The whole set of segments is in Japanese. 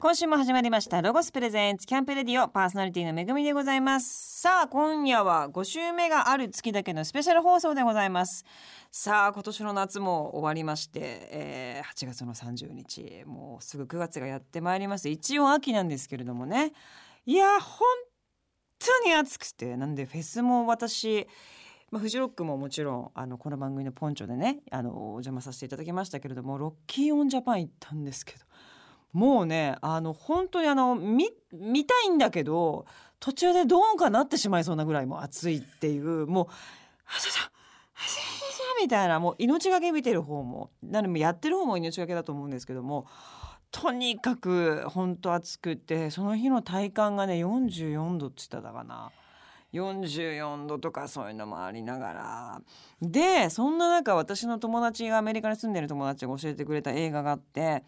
今週も始まりました。ロゴスプレゼンツキャンプレディオパーソナリティのめぐみでございます。さあ今夜は5週目がある月だけのスペシャル放送でございます。さあ今年の夏も終わりまして、えー、8月の30日もうすぐ9月がやってまいります。一応秋なんですけれどもね。いや本当に暑くてなんでフェスも私まあ、フジロックももちろんあのこの番組のポンチョでねあのお邪魔させていただきましたけれどもロッキーオンジャパン行ったんですけど。もうねあの本当にあの見見たいんだけど途中でどうかなってしまいそうなぐらいもう暑いっていうもう「はしゃしゃ」みたいなもう命がけ見てる方もなのでやってる方も命がけだと思うんですけどもとにかく本当暑くてその日の体感がね44度って言っただかな。44度とかそういうのもありながらでそんな中私の友達がアメリカに住んでる友達が教えてくれた映画があって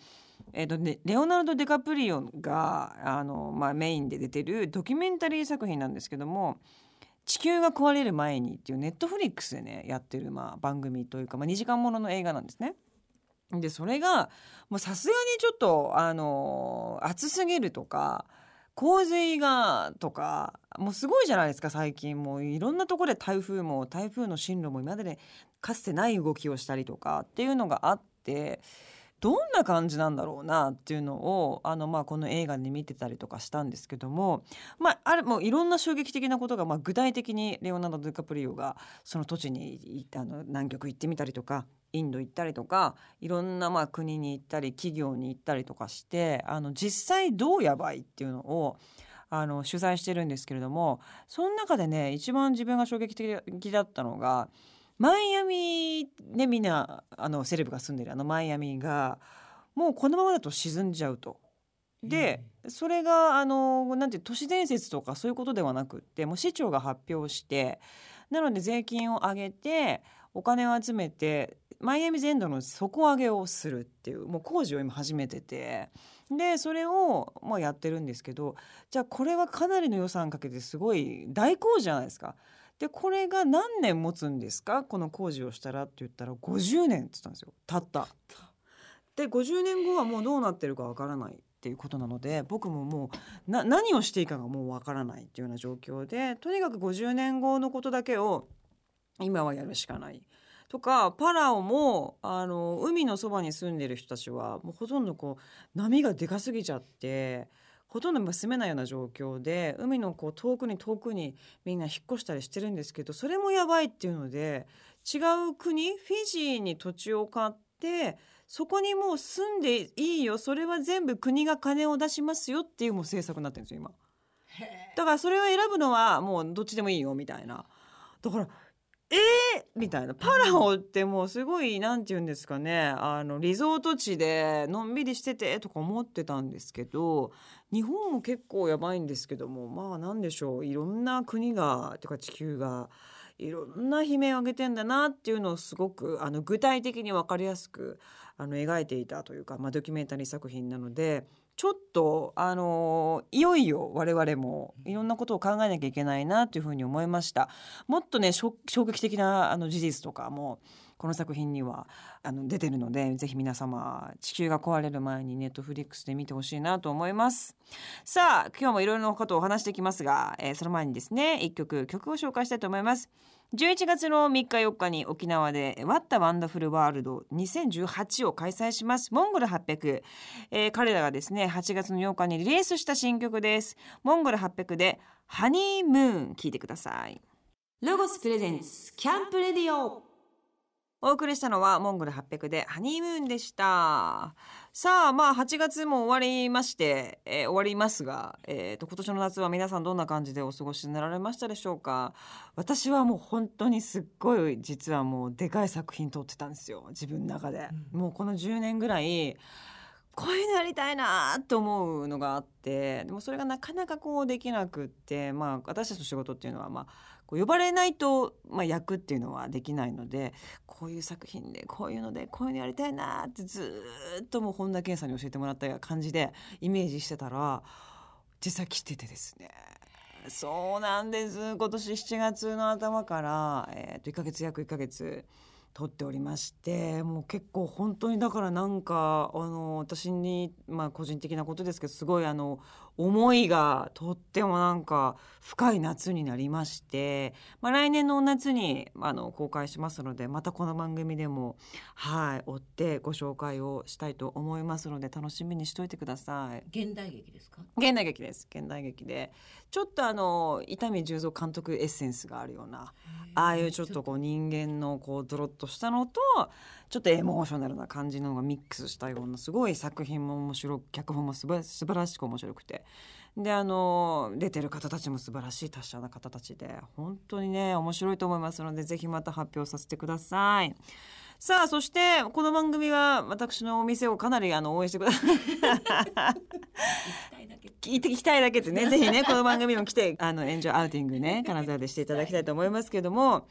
えーとね、レオナルド・デカプリオがあの、まあ、メインで出てるドキュメンタリー作品なんですけども「地球が壊れる前に」っていうネットフリックスでねやってる、まあ、番組というか、まあ、2時間ものの映画なんですね。でそれがさすがにちょっとあの暑すぎるとか洪水がとかもうすごいじゃないですか最近もういろんなとこで台風も台風の進路も今までかつてない動きをしたりとかっていうのがあってどんな感じなんだろうなっていうのをあの、まあ、この映画で見てたりとかしたんですけども、まあ、あれもいろんな衝撃的なことが、まあ、具体的にレオナルド・ディカプリオがその土地にあの南極行ってみたりとかインド行ったりとかいろんなまあ国に行ったり企業に行ったりとかしてあの実際どうやばいっていうのをあの取材してるんですけれどもその中でね一番自分が衝撃的だったのがマイアミでみんなあのセレブが住んでるあのマイアミがもうこのままだと沈んじゃうと。で、それがあのなんて都市伝説とかそういうことではなくってもう市長が発表してなので税金を上げてお金を集めてマイアミ全土の底上げをするっていうもう工事を今始めててでそれをまあやってるんですけどじゃあこれはかなりの予算かけてすごい大工事じゃないですか。でこれが何年持つんですか？この工事をしたらって言ったら50年って言ったんですよたった。で50年後はもうどうなってるかわからないっていうことなので僕ももう何をしていいかがもうわからないっていうような状況でとにかく50年後のことだけを今はやるしかない。とかパラオもあの海のそばに住んでる人たちはもうほとんどこう波がでかすぎちゃってほとんど住めないような状況で海のこう遠くに遠くにみんな引っ越したりしてるんですけどそれもやばいっていうので違う国フィジーに土地を買ってそこにもう住んでいいよそれは全部国が金を出しますよっていうもう政策になってるんですよ今。だからそれを選ぶのはもうどっちでもいいよみたいな。だからえー、みたいな。パラオってもうすごいなんて言うんですかね。あのリゾート地でのんびりしててとか思ってたんですけど日本も結構やばいんですけどもまあなんでしょう。いろんな国がとか地球がいろんな悲鳴を上げてんだなっていうのをすごくあの具体的に分かりやすくあの描いていたというか、まあ、ドキュメンタリー作品なのでちょっとあのいよいよ我々もいろんなことを考えなきゃいけないなというふうに思いました。もっとね衝撃的なあの事実とかもこの作品にはあの出てるのでぜひ皆様地球が壊れる前にネットフリックスで見てほしいなと思います。さあ今日もいろいろなことをお話していきますが、えー、その前にですね一曲曲を紹介したいと思います11月の3日4日に沖縄で「ワッタワンダフルワールド2018」を開催します。モンゴル800、えー、彼らがですね8月の8日にリリースした新曲です。モンゴル800で「ハニームーン」聴いてください。ロゴスプレゼンスキャンプレディオ。お送りしたのはモンゴル800でハニームーンでした。さあまあ8月も終わりまして、えー、終わりますが、えーと、今年の夏は皆さんどんな感じでお過ごしになられましたでしょうか。私はもう本当にすっごい実はもうでかい作品撮ってたんですよ。自分の中で、うん、もうこの10年ぐらいこういうのやりたいなと思うのがあってでもそれがなかなかこうできなくってまあ私たちの仕事っていうのはまあこう呼ばれないと、まあ、役っていうのはできないのでこういう作品でこういうのでこういうのやりたいなってずっともう本田健さんに教えてもらった感じでイメージしてたら実際来ててですね。そうなんです。今年7月の頭から、えー、と1ヶ月約1ヶ月撮っておりましてもう結構本当にだからなんかあの私にまあ個人的なことですけどすごいあの思いがとってもなんか深い夏になりまして、まあ、来年の夏にあの公開しますのでまたこの番組でもはい追ってご紹介をしたいと思いますので楽しみにしといてください。現代劇ですか？現代劇です。現代劇でちょっとあの伊丹十三監督エッセンスがあるようなああいうちょっとこう人間のこうドロッとしたのとちょっとエモーショナルな感じのがミックスしたようなすごい作品も面白く脚本もすば素晴らしく面白くてであの出てる方たちも素晴らしい達者な方たちで本当にね面白いと思いますのでぜひまた発表させてください。さあそしてこの番組は私のお店をかなりあの応援してください。聞いて聞きたいだけってねぜひねこの番組も来て あのエンジョイアウティングね金沢でしていただきたいと思いますけども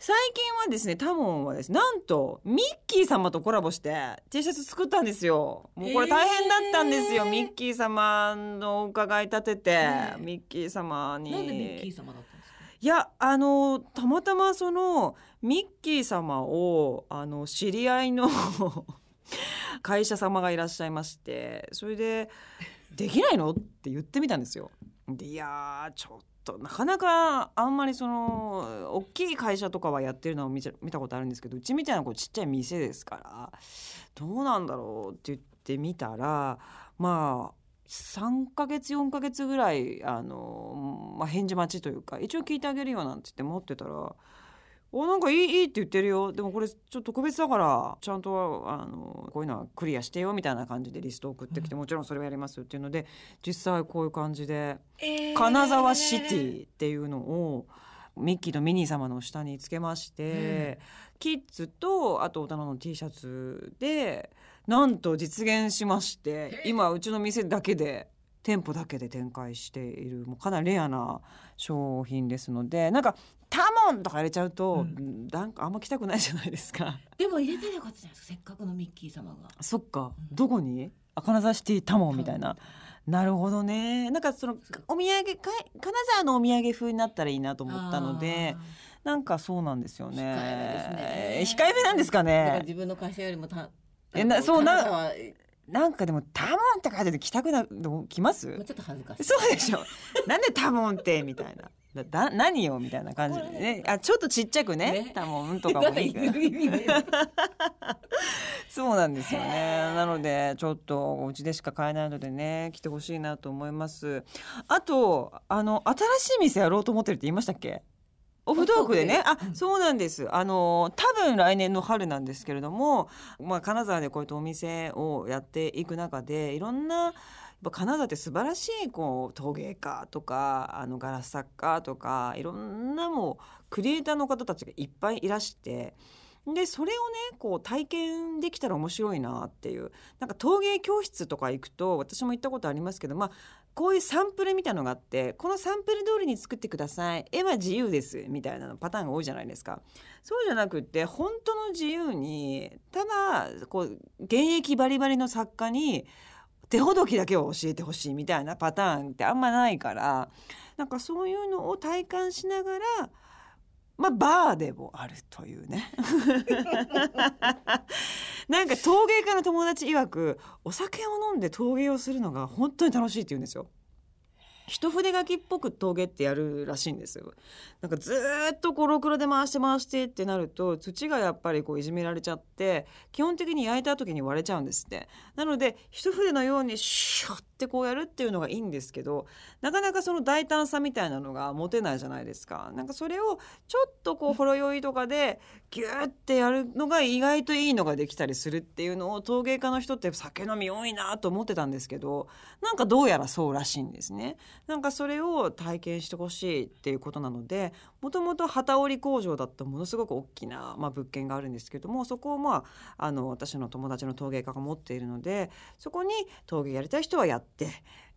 最近はですねタモンはですねなんとミッキー様とコラボして T シャツ作ったんですよ。もうこれ大変だったんですよ、えー、ミッキー様の伺い立てて、えー、ミッキー様に。なんでミッキー様だったいやあのたまたまそのミッキー様をあの知り合いの 会社様がいらっしゃいましてそれで「できないの?」って言ってみたんですよ。でいやちょっとなかなかあんまりその大きい会社とかはやってるのを見見たことあるんですけどうちみたいなこうちっちゃい店ですからどうなんだろうって言ってみたらまあ3ヶ月4ヶ月ぐらいあの、まあ、返事待ちというか一応聞いてあげるよなんて言って持ってたら「おなんかいいいいって言ってるよでもこれちょっと特別だからちゃんとあのこういうのはクリアしてよ」みたいな感じでリストを送ってきて、もちろんそれをやりますっていうので実際こういう感じで、えー、金沢シティっていうのを。ミッキーとミニー様の下につけまして、うん、キッズとあと大人の T シャツでなんと実現しまして今うちの店だけで店舗だけで展開しているもうかなりレアな商品ですのでなんか「タモン!」とか入れちゃうと、うん、なんかあんま来たくないじゃないですか。でも入れたらよかったじゃないですかせっかくのミッキー様が。そっか、うん、どこに？あ金沢シティタモンみたいな。なるほどね。なんかそのお土産か金沢のお土産風になったらいいなと思ったのでなんかそうなんですよね。控えめですね。控えめなんですかね。自分の会社よりもたえなそうななんかでも「タモン」って書いてて来たくなる来ます？ちょっと恥ずかしい。そうでしょ。なんで「タモン」ってみたいな。だ何よみたいな感じで。ね。あちょっとちっちゃくね「タモン」とかもいい そうなんですよね。なのでちょっとお家でしか買えないのでね来てほしいなと思います。あとあの新しい店やろうと思ってるって言いましたっけ？オフトークでね。あ、そうなんです。あの多分来年の春なんですけれども、まあ、金沢でこうやってお店をやっていく中でいろんな金沢って素晴らしいこう陶芸家とかあのガラス作家とかいろんなもうクリエイターの方たちがいっぱいいらしてでそれをねこう体験できたら面白いなっていう。なんか陶芸教室とか行くと私も行ったことありますけどまあこういうサンプルみたいのがあってこのサンプル通りに作ってください。絵は自由です。みたいなのパターンが多いじゃないですか。そうじゃなくって本当の自由にただこう現役バリバリの作家に手ほどきだけを教えてほしいみたいなパターンってあんまないからなんかそういうのを体感しながらまあバーでもあるというね。なんか陶芸家の友達曰くお酒を飲んで陶芸をするのが本当に楽しいって言うんですよ。一筆書きっぽく陶芸ってやるらしいんですよ。なんかずっとこうろくろで回して回してってなると土がやっぱりこういじめられちゃって基本的に焼いた時に割れちゃうんですって。なので一筆のようにシュッってこうやるっていうのがいいんですけどなかなかその大胆さみたいなのが持てないじゃないですか。なんかそれをちょっとこうほろ酔いとかでギューってやるのが意外といいのができたりするっていうのを陶芸家の人って酒飲み多いなと思ってたんですけどなんかどうやらそうらしいんですね。なんかそれを体験してほしいっていうことなのでもともと機織り工場だったものすごく大きな、まあ、物件があるんですけどもそこをまああの私の友達の陶芸家が持っているのでそこに陶芸やりたい人はやって。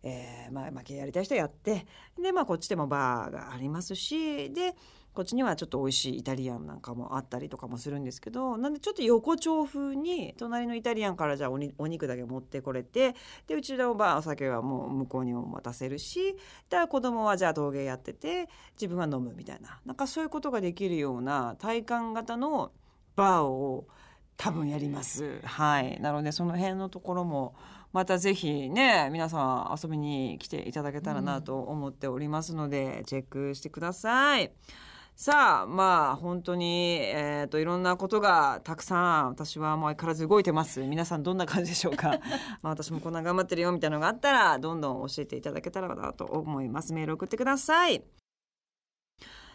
えーまあ、負やりたい人はやってで、まあ、こっちでもバーがありますしでこっちにはちょっと美味しいイタリアンなんかもあったりとかもするんですけどなんでちょっと横丁風に隣のイタリアンからじゃあおお肉だけ持ってこれてでうちのばお酒はもう向こうにも渡せるしで子供はじゃあ陶芸やってて自分は飲むみたいななんかそういうことができるような体感型のバーを多分やりますはいなのでその辺のところもまたぜひね皆さん遊びに来ていただけたらなと思っておりますので、チェックしてください。さあまあ本当に、えー、といろんなことがたくさん私はもう相変わらず動いてます。皆さんどんな感じでしょうか？まあ私もこんな頑張ってるよみたいなのがあったらどんどん教えていただけたらなと思います。メール送ってください。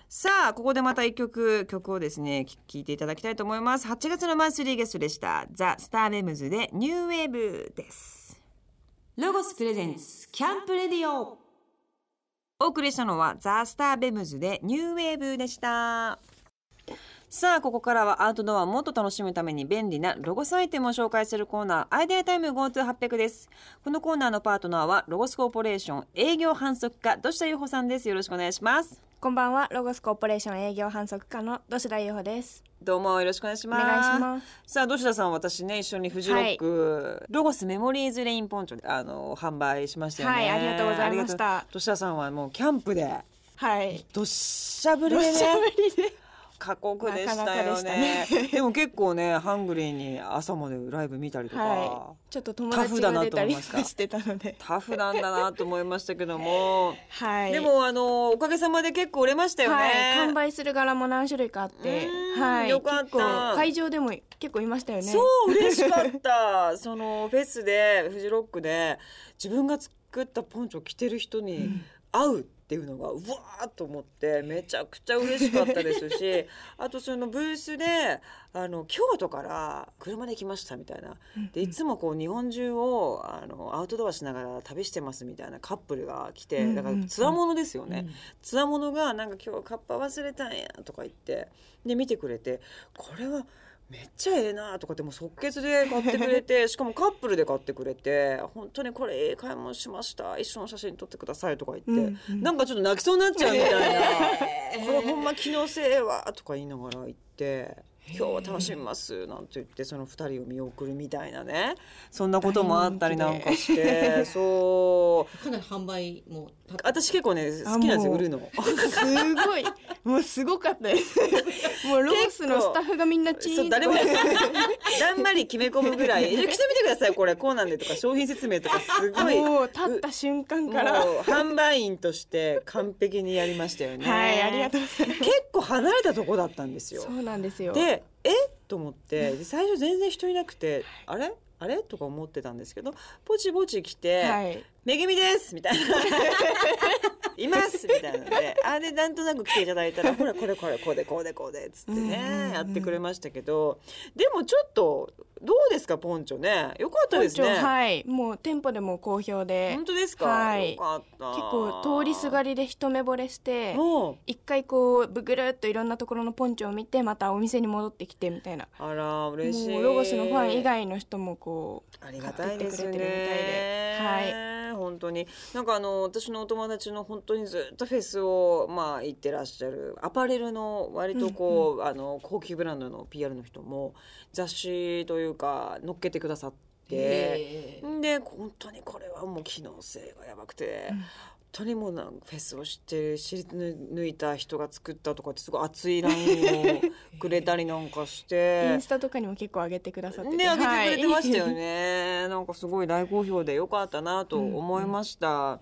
さあここでまた一曲曲をですね聴いていただきたいと思います。8月のマンスリーゲストでした。ザ・スターベムズでニューウェーブです。ロゴスプレゼンツキャンプレディオ。お送りしたのはザ・スターベムズでニューウェーブでした。さあここからはアウトドアをもっと楽しむために便利なロゴスアイテムを紹介するコーナーアイデアタイム GoTo800 です。このコーナーのパートナーはロゴスコーポレーション営業販促課土下由穂さんです。よろしくお願いします。こんばんは、ロゴスコーポレーション営業販促課の土田優穂です。どうもよろしくお願いしおます。願いします。さあ土田さん私ね一緒にフジロック、ロゴスメモリーズレインポンチョあの販売しましたよね。はいありがとうございました。土田さんはもうキャンプではい。どっしゃぶりでね。土砂降りで。過酷でしたなかなかよでねね。でも結構ねハングリーに朝までライブ見たりとか、はちょっと友達が出たりと思いましてたので。タフなんだなと思いましたけども、はい。でもあのおかげさまで結構売れましたよね、はい、完売する柄も何種類かあって。う、ん。はい。よかった。会場でも結構いましたよね。そう嬉しかった。そのフェスでフジロックで自分が作ったポンチョを着てる人に会うっていうのがうわーっと思ってめちゃくちゃ嬉しかったですし あとそのブースであの京都から車で来ましたみたいな。でいつもこう日本中をあのアウトドアしながら旅してますみたいなカップルが来てだからつわものですよね。うん。つわものがなんか今日カッパ忘れたんやとか言ってで見てくれてこれはめっちゃええなとかってもう即決で買ってくれて しかもカップルで買ってくれて本当にこれええ買い物しました一緒の写真撮ってくださいとか言って、うんうん。なんかちょっと泣きそうになっちゃうみたいな、これほんま気のせいえわとか言いながら言って。今日は楽しみますなんて言ってその二人を見送るみたいなね。そんなこともあったりなんかして そう。かなり販売もた私結構ね好きなんですよ売るの。すごい、もうすごかったです。もうロゴスのスタッフがみんなチーン誰もだんまり決め込むぐらい「え来てみてくださいこれこうなんで」とか商品説明とかすごいもう立った瞬間から。販売員として完璧にやりましたよね。はい、ありがとうございます。結構離れたとこだったんですよそ。うなんですよ。でえ？と思ってで最初全然人いなくてあれ？あれ？とか思ってたんですけどポチポチ来てはい。「めぐみです」みたいな「います」みたいなのであでなんとなく来ていただいたら「ほらこれこれこうでこうでこうで」っつってねんやってくれましたけどでもちょっとどうですかポンチョね？よかったですね。はい、もう店舗でも好評で。本当ですか、はい。よかった。結構通りすがりで一目惚れして一回こうぐるっといろんなところのポンチョを見てまたお店に戻ってきてみたいな。あら嬉しい。もうロゴスのファン以外の人もこうありがたいですね。買ってってくれてるみたいで。本当に。なんかあの私のお友達の本当にずっとフェスをまあ行ってらっしゃるアパレルの割とこう、あの高級ブランドの PR の人も雑誌というか載っけてくださって。えーで本当にこれはもう機能性がやばくて、本当にもうなんかフェスを知って知り抜いた人が作ったとかってすごい熱い LINE をくれたりなんかしイてンスタとかにも結構上げてくださっててね、上げてくれてましたよはいね。なんかすごい大好評でよかったなと思いました。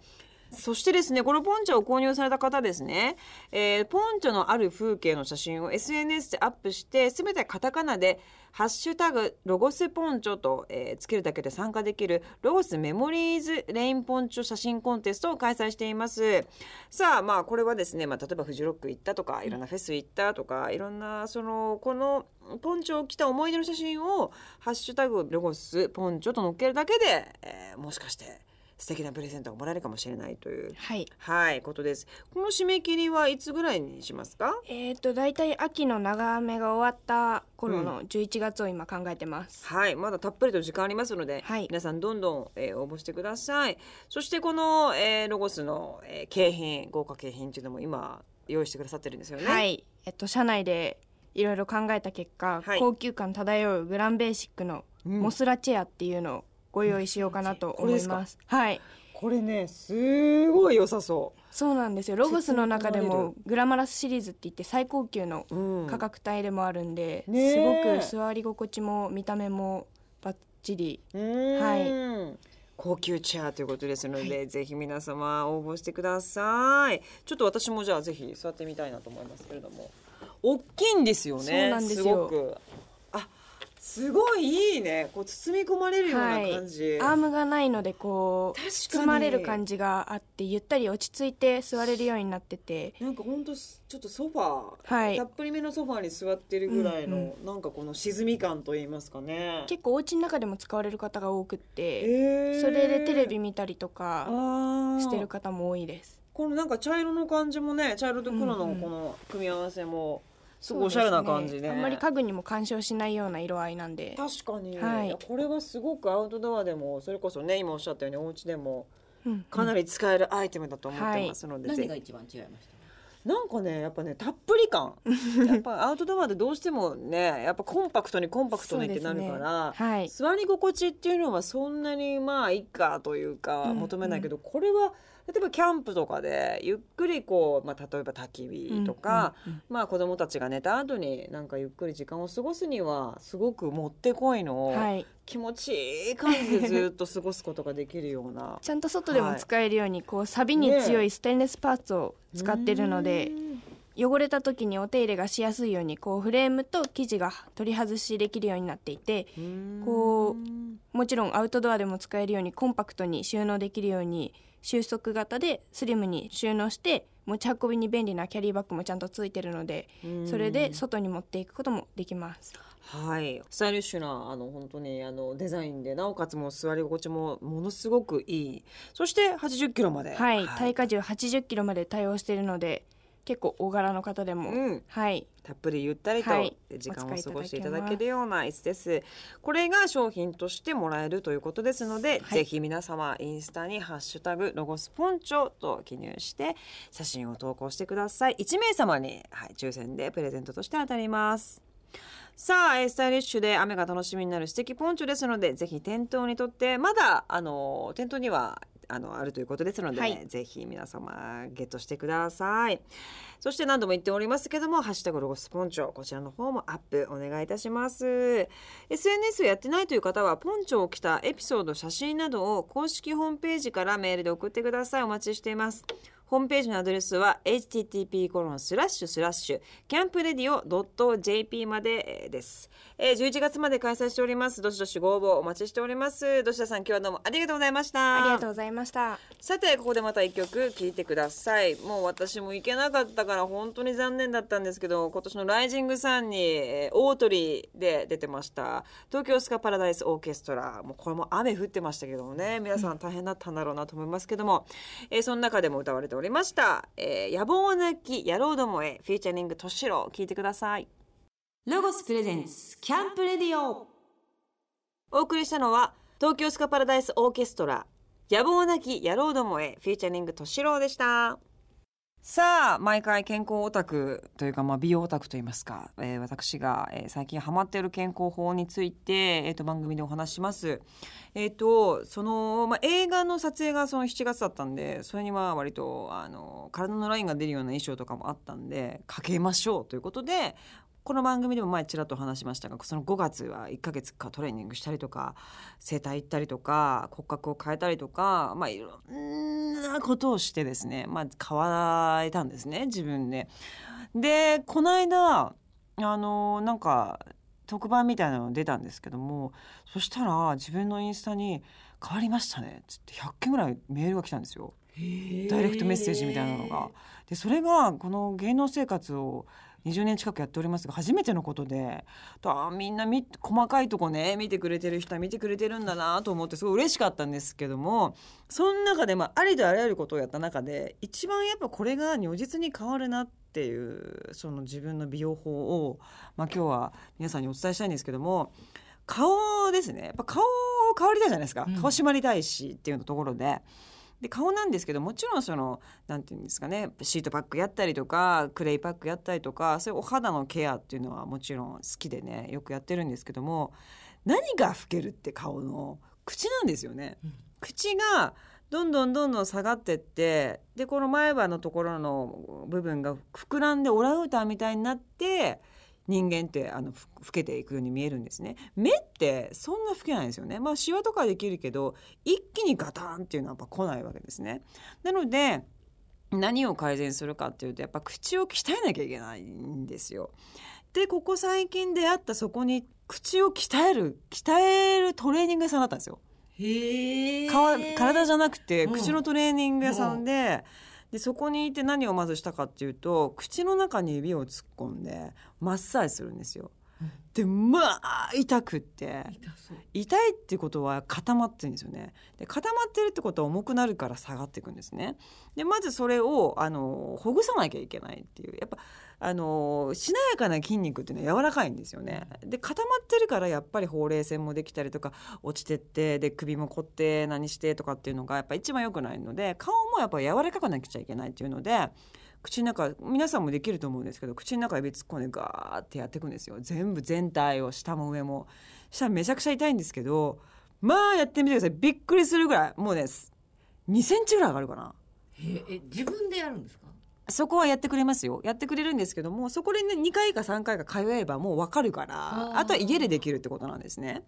そしてですね、このポンチョを購入された方ですね、えーポンチョのある風景の写真を SNS でアップして、すべてカタカナで、ハッシュタグロゴスポンチョと、えーつけるだけで参加できるロゴスメモリーズレインポンチョ写真コンテストを開催しています。さあまあこれはですね、まあ、例えばフジロック行ったとかいろんなフェス行ったとかいろんなそのこのポンチョを着た思い出の写真を「ハッシュタグロゴスポンチョ」と載っけるだけで、えーもしかして素敵なプレゼントがもらえるかもしれないという。はい。はい。ことです。この締め切りはいつぐらいにしますか？えっ、と大体秋の長雨が終わった頃の11月を今考えてます、はい、まだたっぷりと時間ありますので、はい。皆さんどんどん、えー応募してください。そしてこの、えーロゴスの、えー景品、豪華景品っていうのも今用意してくださってるんですよね。はい。えっと社内でいろいろ考えた結果、はい。高級感漂うグランベーシックのうん。モスラチェアっていうのをご用意しようかなと思います、はい。これねすごい良さそそうなんですよ。ロゴスの中でもグラマラスシリーズって言って最高級のう、うん、価格帯でもあるんで、ねえ。すごく座り心地も見た目もバッチリ。はい。高級チェアということですので、ぜひ皆様応募してください。ちょっと私もじゃあぜひ座ってみたいなと思いますけれども。大きいんですよね。そうなんですよ。ごく。あすごいいいね。こう包み込まれるようなはい。感じ、アームがないのでこう包まれる感じがあってゆったり落ち着いて座れるようになってて。なんかほんとちょっとソファー、はい。たっぷりめのソファーに座ってるぐらいの、うんなんかこの沈み感といいますかね。結構お家の中でも使われる方が多くって、えー。それでテレビ見たりとかしてる方も多いです。このなんか茶色の感じもね茶色と黒のうんうん。この組み合わせもすごいおしゃれな感じでそうすね。あんまり家具にも干渉しないような色合いなんで、確かに、はい。これはすごくアウトドアでもそれこそね今おっしゃったようにお家でもうんかなり使えるアイテムだと思ってますので、ぜひ。何が一番違いました？なんかねやっぱねたっぷり感。やっぱアウトドアでどうしてもねやっぱコンパクトにコンパクトにってなるから、はい。座り心地っていうのはそんなにまあいいかというかうん。求めないけど、これは例えばキャンプとかでゆっくりこう、まあ、例えば焚き火とか、うんうんまあ子供たちが寝た後になんかゆっくり時間を過ごすにはすごくもってこいの、はい、気持ちいい感じでずっと過ごすことができるような。ちゃんと外でも使えるように、こう錆に強いステンレスパーツを使ってるので、汚れた時にお手入れがしやすいようにこうフレームと生地が取り外しできるようになっていてこもちろんアウトドアでも使えるようにコンパクトに収納できるように収束型でスリムに収納して持ち運びに便利なキャリーバッグもちゃんとついてるのでうん。それで外に持っていくこともできます。はい、スタイリッシュなあの本当にあのデザインでなおかつもう座り心地もものすごくいい。そして80キロまで。はい、耐荷重80キロまで対応しているので結構大柄の方でも、うんはいたっぷりゆったりとはい時間を過ごしていただけるような椅子です。これが商品としてもらえるということですので、はいぜひ皆様インスタにハッシュタグロゴスポンチョと記入して写真を投稿してください。1名様に、はい、抽選でプレゼントとして当たります。さあ、えースタイリッシュで雨が楽しみになる素敵ポンチョですので、ぜひ店頭にとって、まだ、あの、店頭には、あの、あるということですので、はいぜひ皆様ゲットしてください。そして何度も言っておりますけども、ハッシュタグロゴスポンチョ、こちらの方もアップお願いいたします。SNS をやってないという方は、ポンチョを着たエピソード、写真などを公式ホームページからメールで送ってください。お待ちしています。ホームページのアドレスは http コロンスラッシュスラッシュキャンプレディオ .jp までえーです、えー、11月まで開催しております。どしどしご応募お待ちしております。どし田さん今日はどうもありがとうございました。ありがとうございました。さてここでまた一曲聴いてください。もう私も行けなかったから本当に残念だったんですけど今年のライジングさんに、えー、大鳥で出てました。東京スカパラダイスオーケストラ。もうこれも雨降ってましたけどもね。皆さん大変だったんだろうなと思いますけども、えー、その中でも歌われておりました「えー、野望なき野郎どもへ」フィーチャリングとしろ聴いてくださいロゴスプレゼンツキャンプレディオお送りしたのは東京スカパラダイスオーケストラ野望なき野郎どもへフィーチャリングとしろうでしたさあ毎回健康オタクというか、まあ、美容オタクといいますか、えー私が、えー最近ハマっている健康法について、えー、と番組でお話しします。えっ、とその、まあ、映画の撮影がその7月だったんでそれには割とあの体のラインが出るような衣装とかもあったんでかけましょうということでこの番組でも前ちらっと話しましたがその5月は1ヶ月かトレーニングしたりとか整体行ったりとか骨格を変えたりとかまあいろんなことをしてですねまあ変わえたんですね自分で。でこの間あのなんか特番みたいなの出たんですけどもそしたら自分のインスタに「変わりましたね」っつって100件ぐらいメールが来たんですよ。ダイレクトメッセージみたいなのが。でそれがこの芸能生活を20年近くやっておりますが初めてのことであみんなみ細かいとこね見てくれてる人は見てくれてるんだなと思ってすごい嬉しかったんですけどもその中で、まあ、ありとあらゆることをやった中で一番やっぱこれが如実に変わるなっていうその自分の美容法を、まあ、今日は皆さんにお伝えしたいんですけども顔ですね。やっぱ顔変わりたいじゃないですか、うん。顔締まりたいしっていうところで。で顔なんですけどもちろんそのなんていうんですかねシートパックやったりとかクレイパックやったりとかそういうお肌のケアっていうのはもちろん好きでねよくやってるんですけども何が老けるって顔の口なんですよね。うん口がどんどんどんどん下がってってでこの前歯のところの部分が膨らんでオランウータンみたいになって人間ってあのふ老けていくように見えるんですね。目ってそんな老けないんですよね。まあシワとかできるけど一気にガタンっていうのはやっぱ来ないわけですね。なので何を改善するかっていうとやっぱ口を鍛えなきゃいけないんですよ。でここ最近出会ったそこに口を鍛える鍛えるトレーニング屋さんだったんですよ。へえか体じゃなくてうん。口のトレーニング屋さんで,、でそこにいて何をまずしたかっていうと口の中に指を突っ込んでマッサージするんですよ。うんでまあ痛くって。痛いってことは固まってるんですよね。で固まってるってことは重くなるから下がっていくんですね。でまずそれをあのほぐさなきゃいけないっていう。やっぱあのしなやかな筋肉っていうのは柔らかいんですよね。で固まってるからやっぱりほうれい線もできたりとか落ちてってで首も凝って何してとかっていうのがやっぱ一番良くないので顔もやっぱ柔らかくなくちゃいけないっていうので口の中皆さんもできると思うんですけど口の中指突っ込んでガーってやっていくんですよ。全部全体を下も上も。したらめちゃくちゃ痛いんですけどまあやってみてください。びっくりするぐらい。もうね2センチぐらい上がるかな。へえ自分でやるんですか？そこはやってくれますよ。やってくれるんですけどもそこでね2回か3回か通えばもう分かるからあとは家でできるってことなんですね。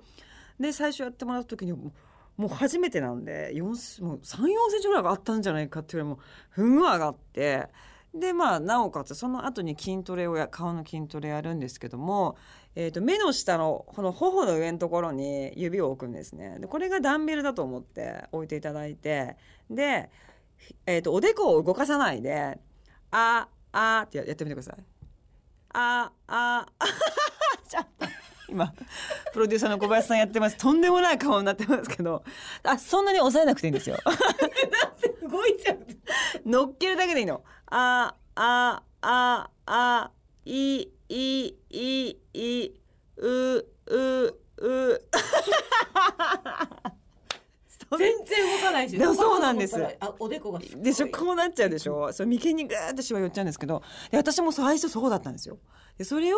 で最初やってもらった時にもう初めてなんで4もう34センチぐらい上がったんじゃないかっていうよりもふんわ上がってでまあなおかつその後に筋トレをや顔の筋トレやるんですけども、えー、と目の下のこの頬の上のところに指を置くんですねでこれがダンベルだと思って置いていただいてで、えー、とおでこを動かさないで「ああ」ってやってみてください。ああ ちょっと今プロデューサーの小林さんやってますとんでもない顔になってますけどあそんなに抑えなくていいんですよ。動いちゃう乗っけるだけでいいの。あ、あ、あ、あ、い、い、い、い、う、う、う。全然動かないし。そうなんです。あおでこが。でしょ？こうなっちゃうでしょ？そう眉間にグーってしわ寄っちゃうんですけど。で私も最初そうだったんですよ。でそれを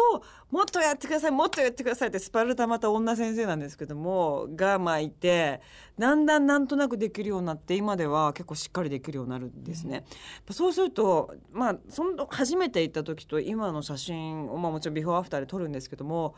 もっとやってくださいもっとやってくださいってスパルタまた女先生なんですけどもがまあいてだんだんなんとなくできるようになって今では結構しっかりできるようになるんですね、やっぱそうするとまあその初めて行った時と今の写真を、まあ、もちろんビフォーアフターで撮るんですけども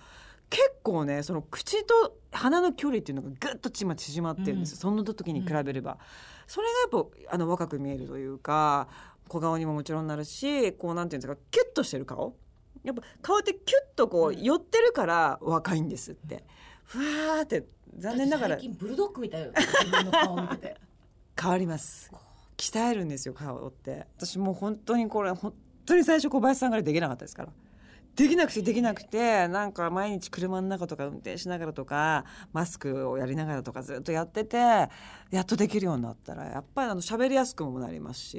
結構ねその口と鼻の距離っていうのがぐっと今縮まってるんですよ、その時に比べれば、それがやっぱあの若く見えるというか小顔にももちろんなるしこうなんていうんですかキュッとしてる顔。やっぱ顔ってキュッとこう寄ってるから若いんですって。ふわーって残念ながら。最近ブルドッグみたいよ。自分の顔見てて。変わります。鍛えるんですよ顔って。私もう本当にこれ本当に最初小林さんぐらいできなかったですからできなくてできなくてなんか毎日車の中とか運転しながらとかマスクをやりながらとかずっとやっててやっとできるようになったらやっぱりあの喋りやすくもなりますし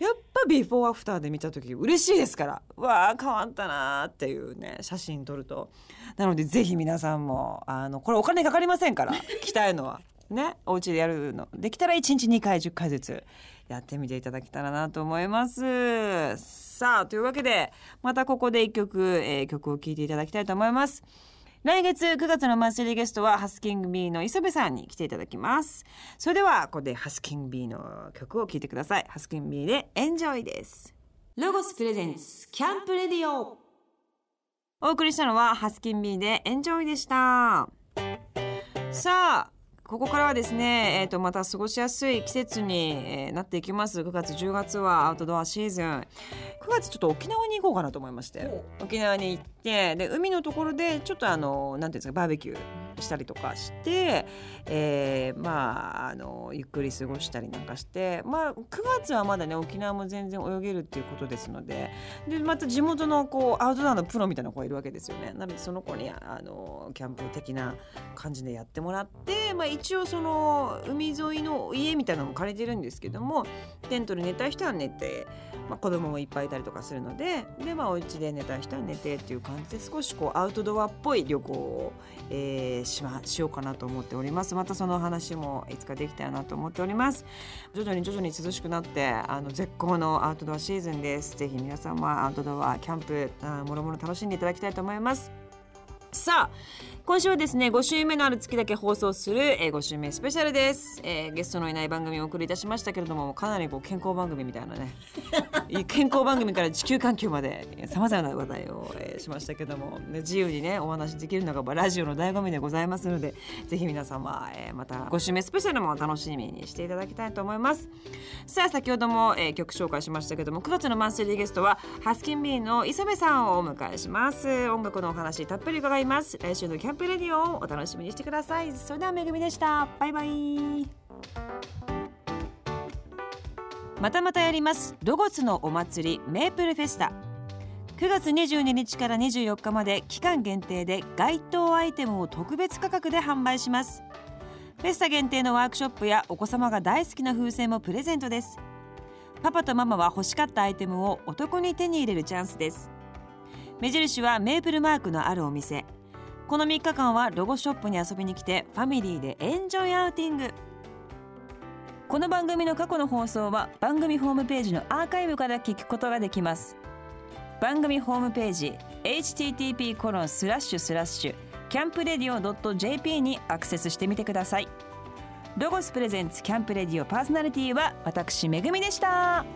やっぱビフォーアフターで見た時嬉しいですからわあ変わったなーっていうね写真撮ると。なのでぜひ皆さんもあのこれお金かかりませんから 鍛えるのは。ねお家でやるの。できたら1日2回10回ずつやってみていただけたらなと思います。さあというわけでまたここで一曲、えー曲を聴いていただきたいと思います。来月9月のマンスリーゲストはハスキング B の磯部さんに来ていただきます。それではここでハスキング B の曲を聴いてください。ハスキング B でエンジョイです。ロゴスプレゼンツキャンプレディオ。お送りしたのはハスキン B でエンジョイでした。さあここからはですね、えー、とまた過ごしやすい季節に、えーなっていきます。9月10月はアウトドアシーズン。9月ちょっと沖縄に行こうかなと思いまして。ほ沖縄に行ってで海のところでちょっとあのなんていうんですかバーベキューしたりとかして、えーまああのゆっくり過ごしたりなんかして。まあ9月はまだね沖縄も全然泳げるっていうことですので。でまた地元のこうアウトドアのプロみたいな子がいるわけですよね。なのでその子にあのキャンプ的な感じでやってもらって、まあ、一応その海沿いの家みたいなのも借りてるんですけどもテントで寝たい人は寝て、まあ、子供もいっぱいいたりとかするのでで、まあ、お家で寝たい人は寝てっていう感じで少しこうアウトドアっぽい旅行を、えーしましようかなと思っております。またその話もいつかできたらなと思っております。徐々に徐々に涼しくなってあの絶好のアウトドアシーズンですぜひ皆さんはアウトドアキャンプあーもろもろ楽しんでいただきたいと思いますさあ今週はですね5週目のある月だけ放送する、えー、5週目スペシャルです、えーゲストのいない番組をお送りいたしましたけれどもかなりこう健康番組みたいなね。健康番組から地球環境までさまざまな話題を、えーしましたけども、ね、自由にねお話できるのがまあラジオの醍醐味でございますのでぜひ皆様、えーまた5週目スペシャルも楽しみにしていただきたいと思います。さあ先ほども、えー曲紹介しましたけども9月のマンスリーゲストはハスキンビーンの磯部さんをお迎えします。音楽のお話たっぷり伺います。来週のキャンプレディオをお楽しみにしてください。それではめぐみでした。バイバイ。またまたやります。ロゴスのお祭りメープルフェスタ。9月22日から24日まで期間限定で該当アイテムを特別価格で販売します。フェスタ限定のワークショップやお子様が大好きな風船もプレゼントです。パパとママは欲しかったアイテムをお得に手に入れるチャンスです。目印はメープルマークのあるお店。この3日間はロゴショップに遊びに来てファミリーでエンジョイアウティング。この番組の過去の放送は番組ホームページのアーカイブから聞くことができます。番組ホームページ http コロンスラッシュスラッシュキャンプレディオ .jp にアクセスしてみてください。ロゴスプレゼンツキャンプレディオパーソナリティは私めぐみでした。